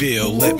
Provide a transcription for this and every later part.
feel. Let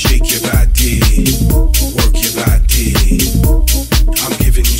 Shake your body, work your body. I'm giving you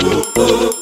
oh, oh.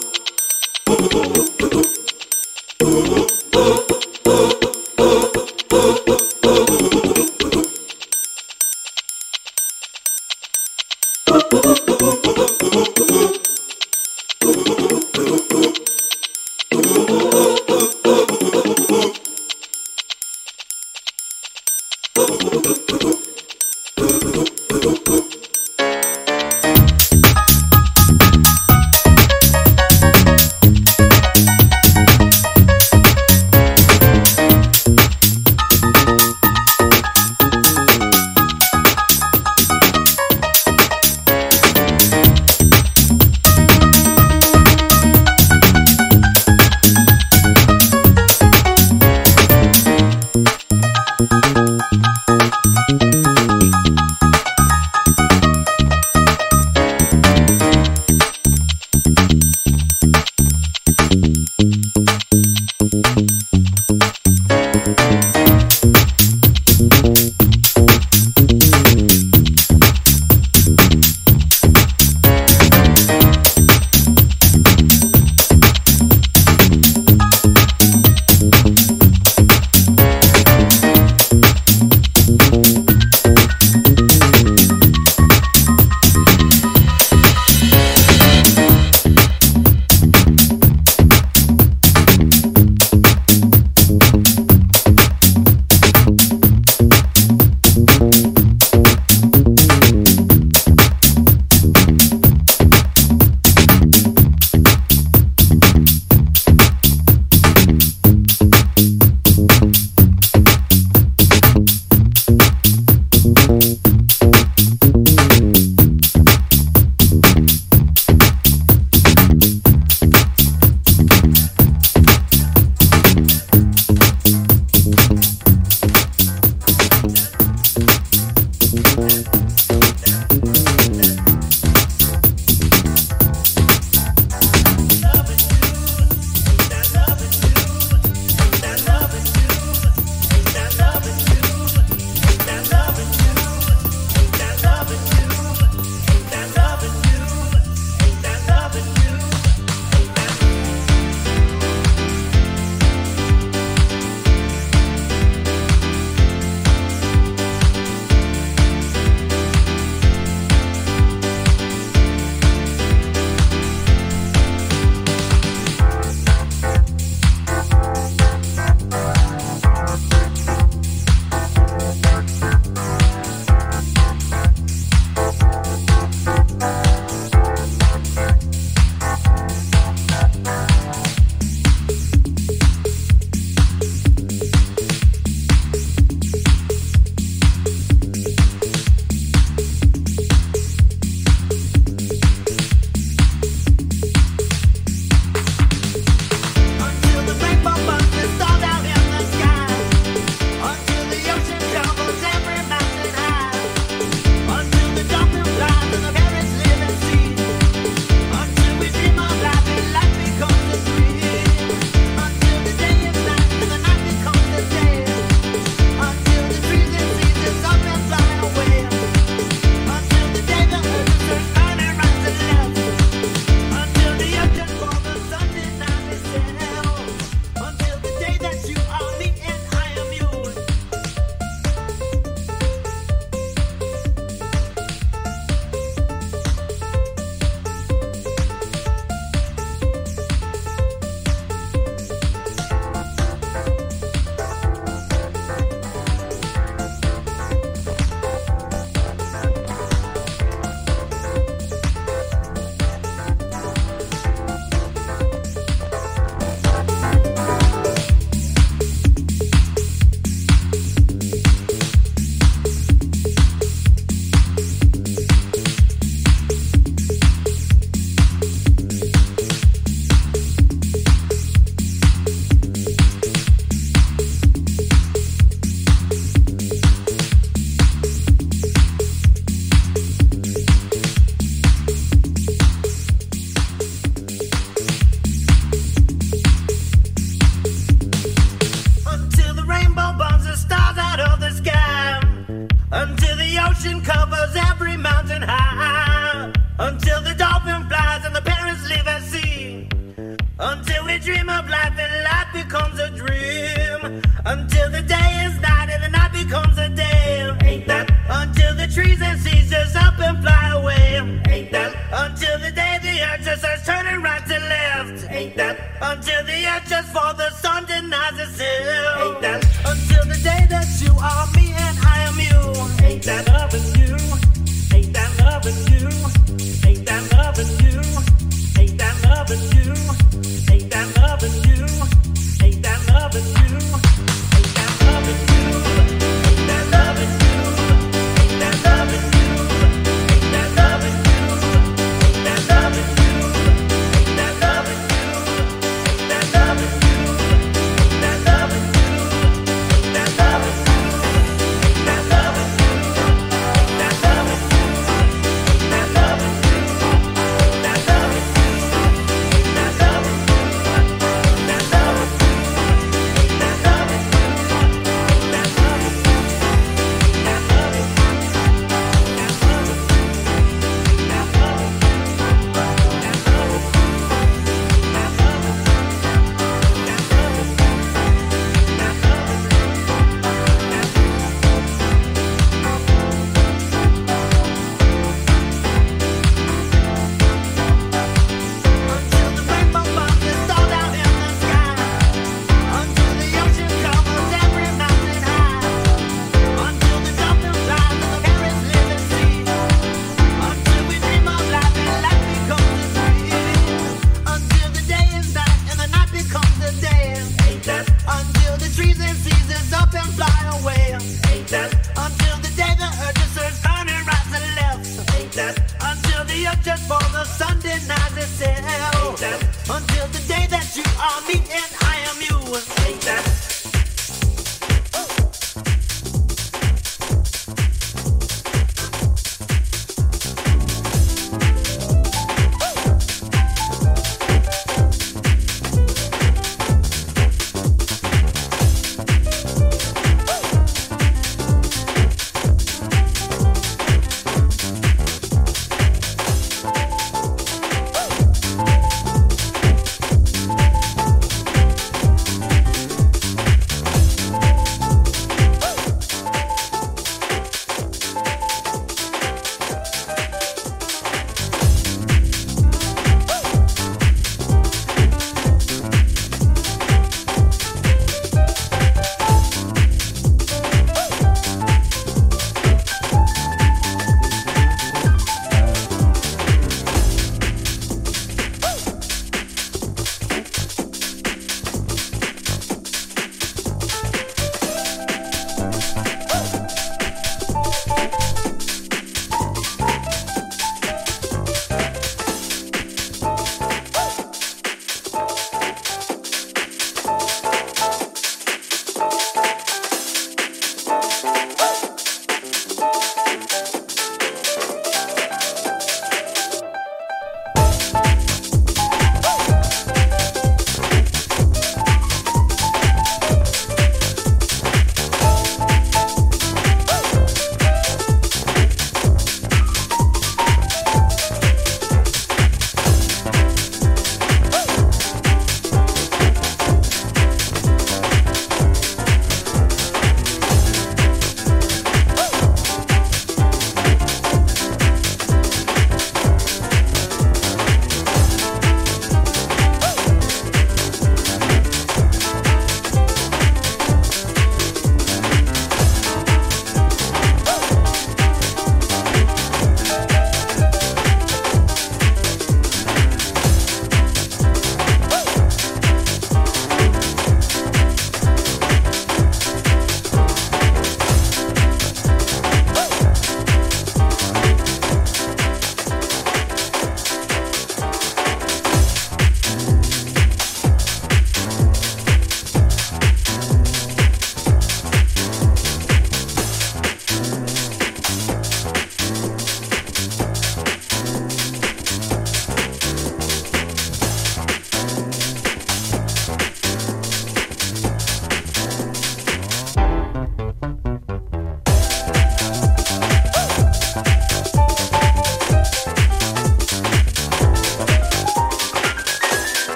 just for the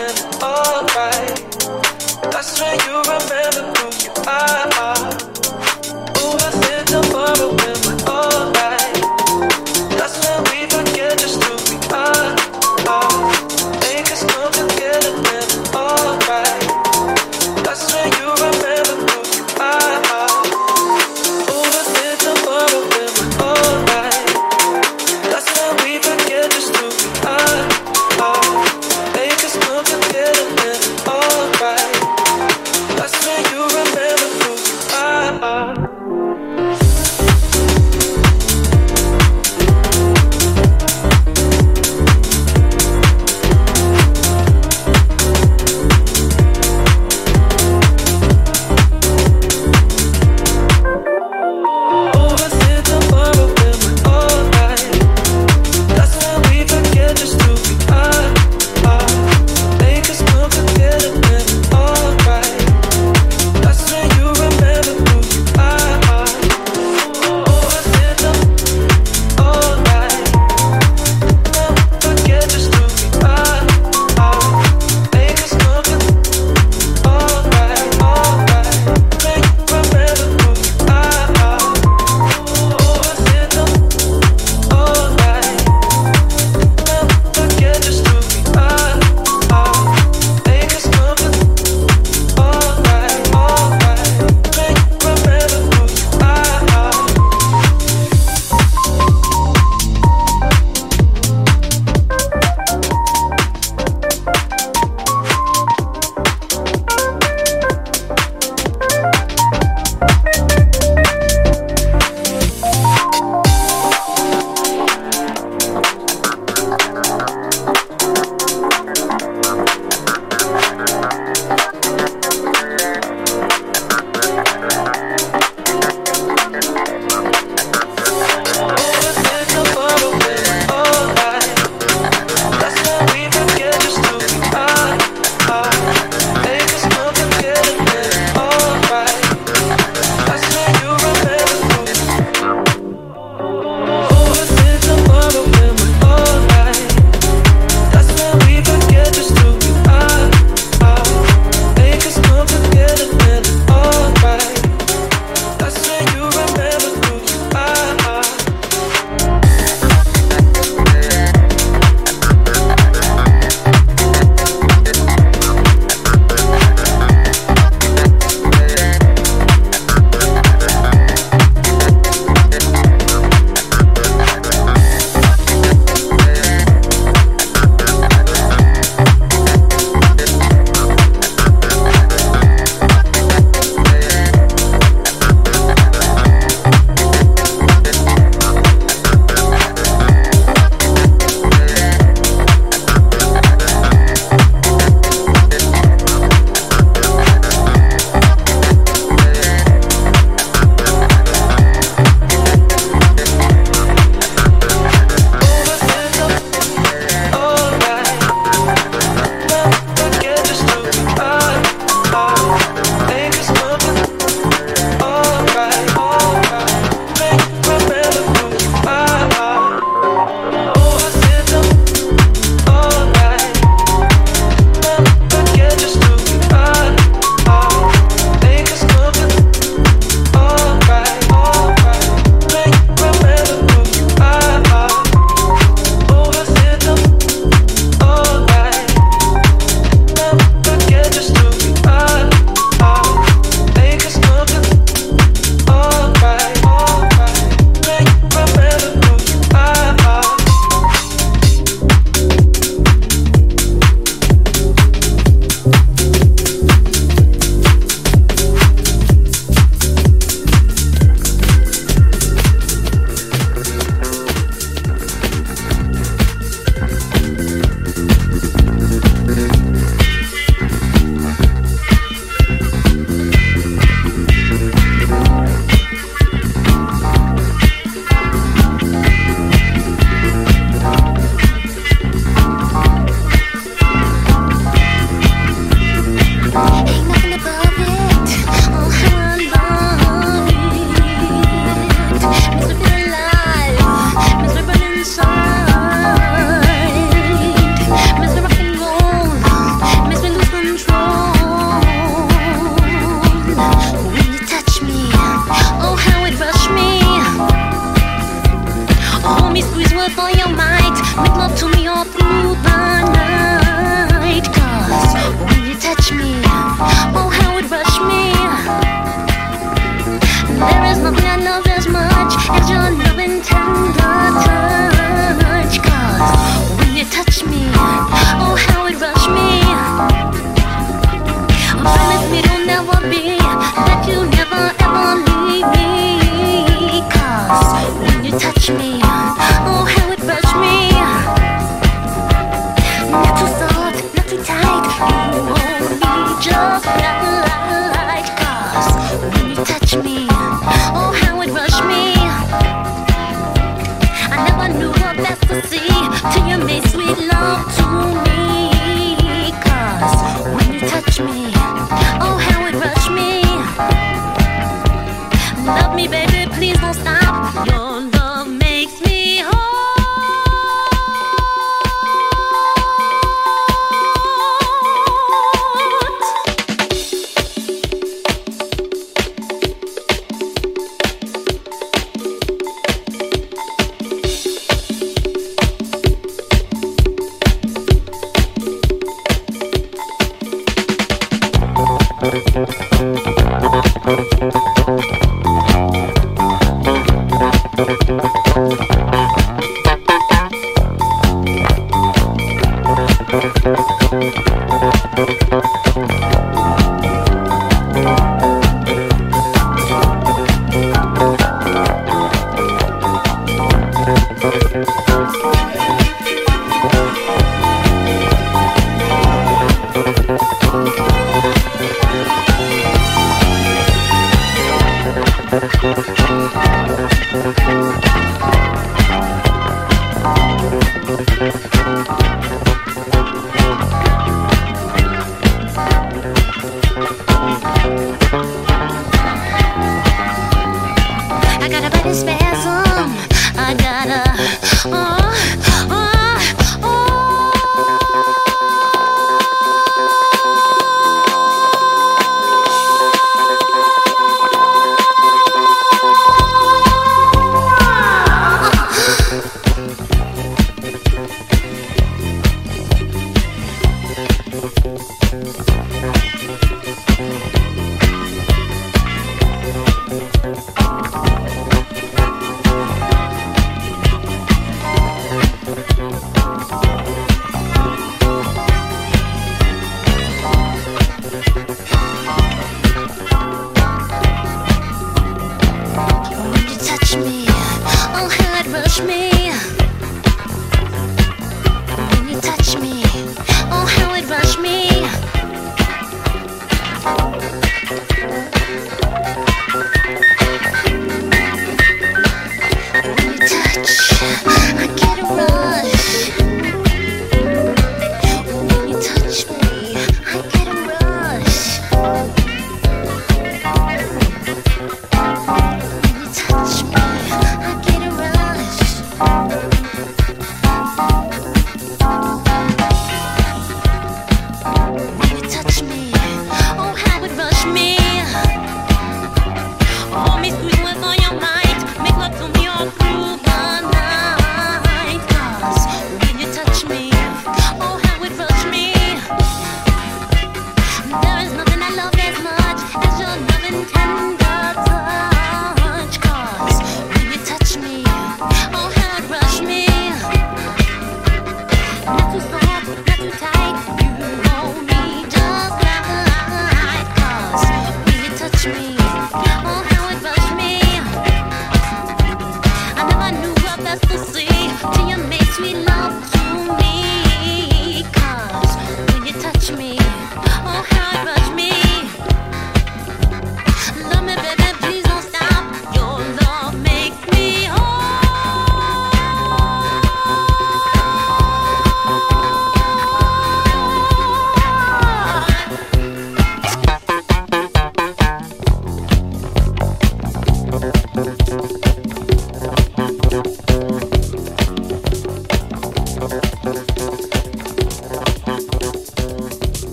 That's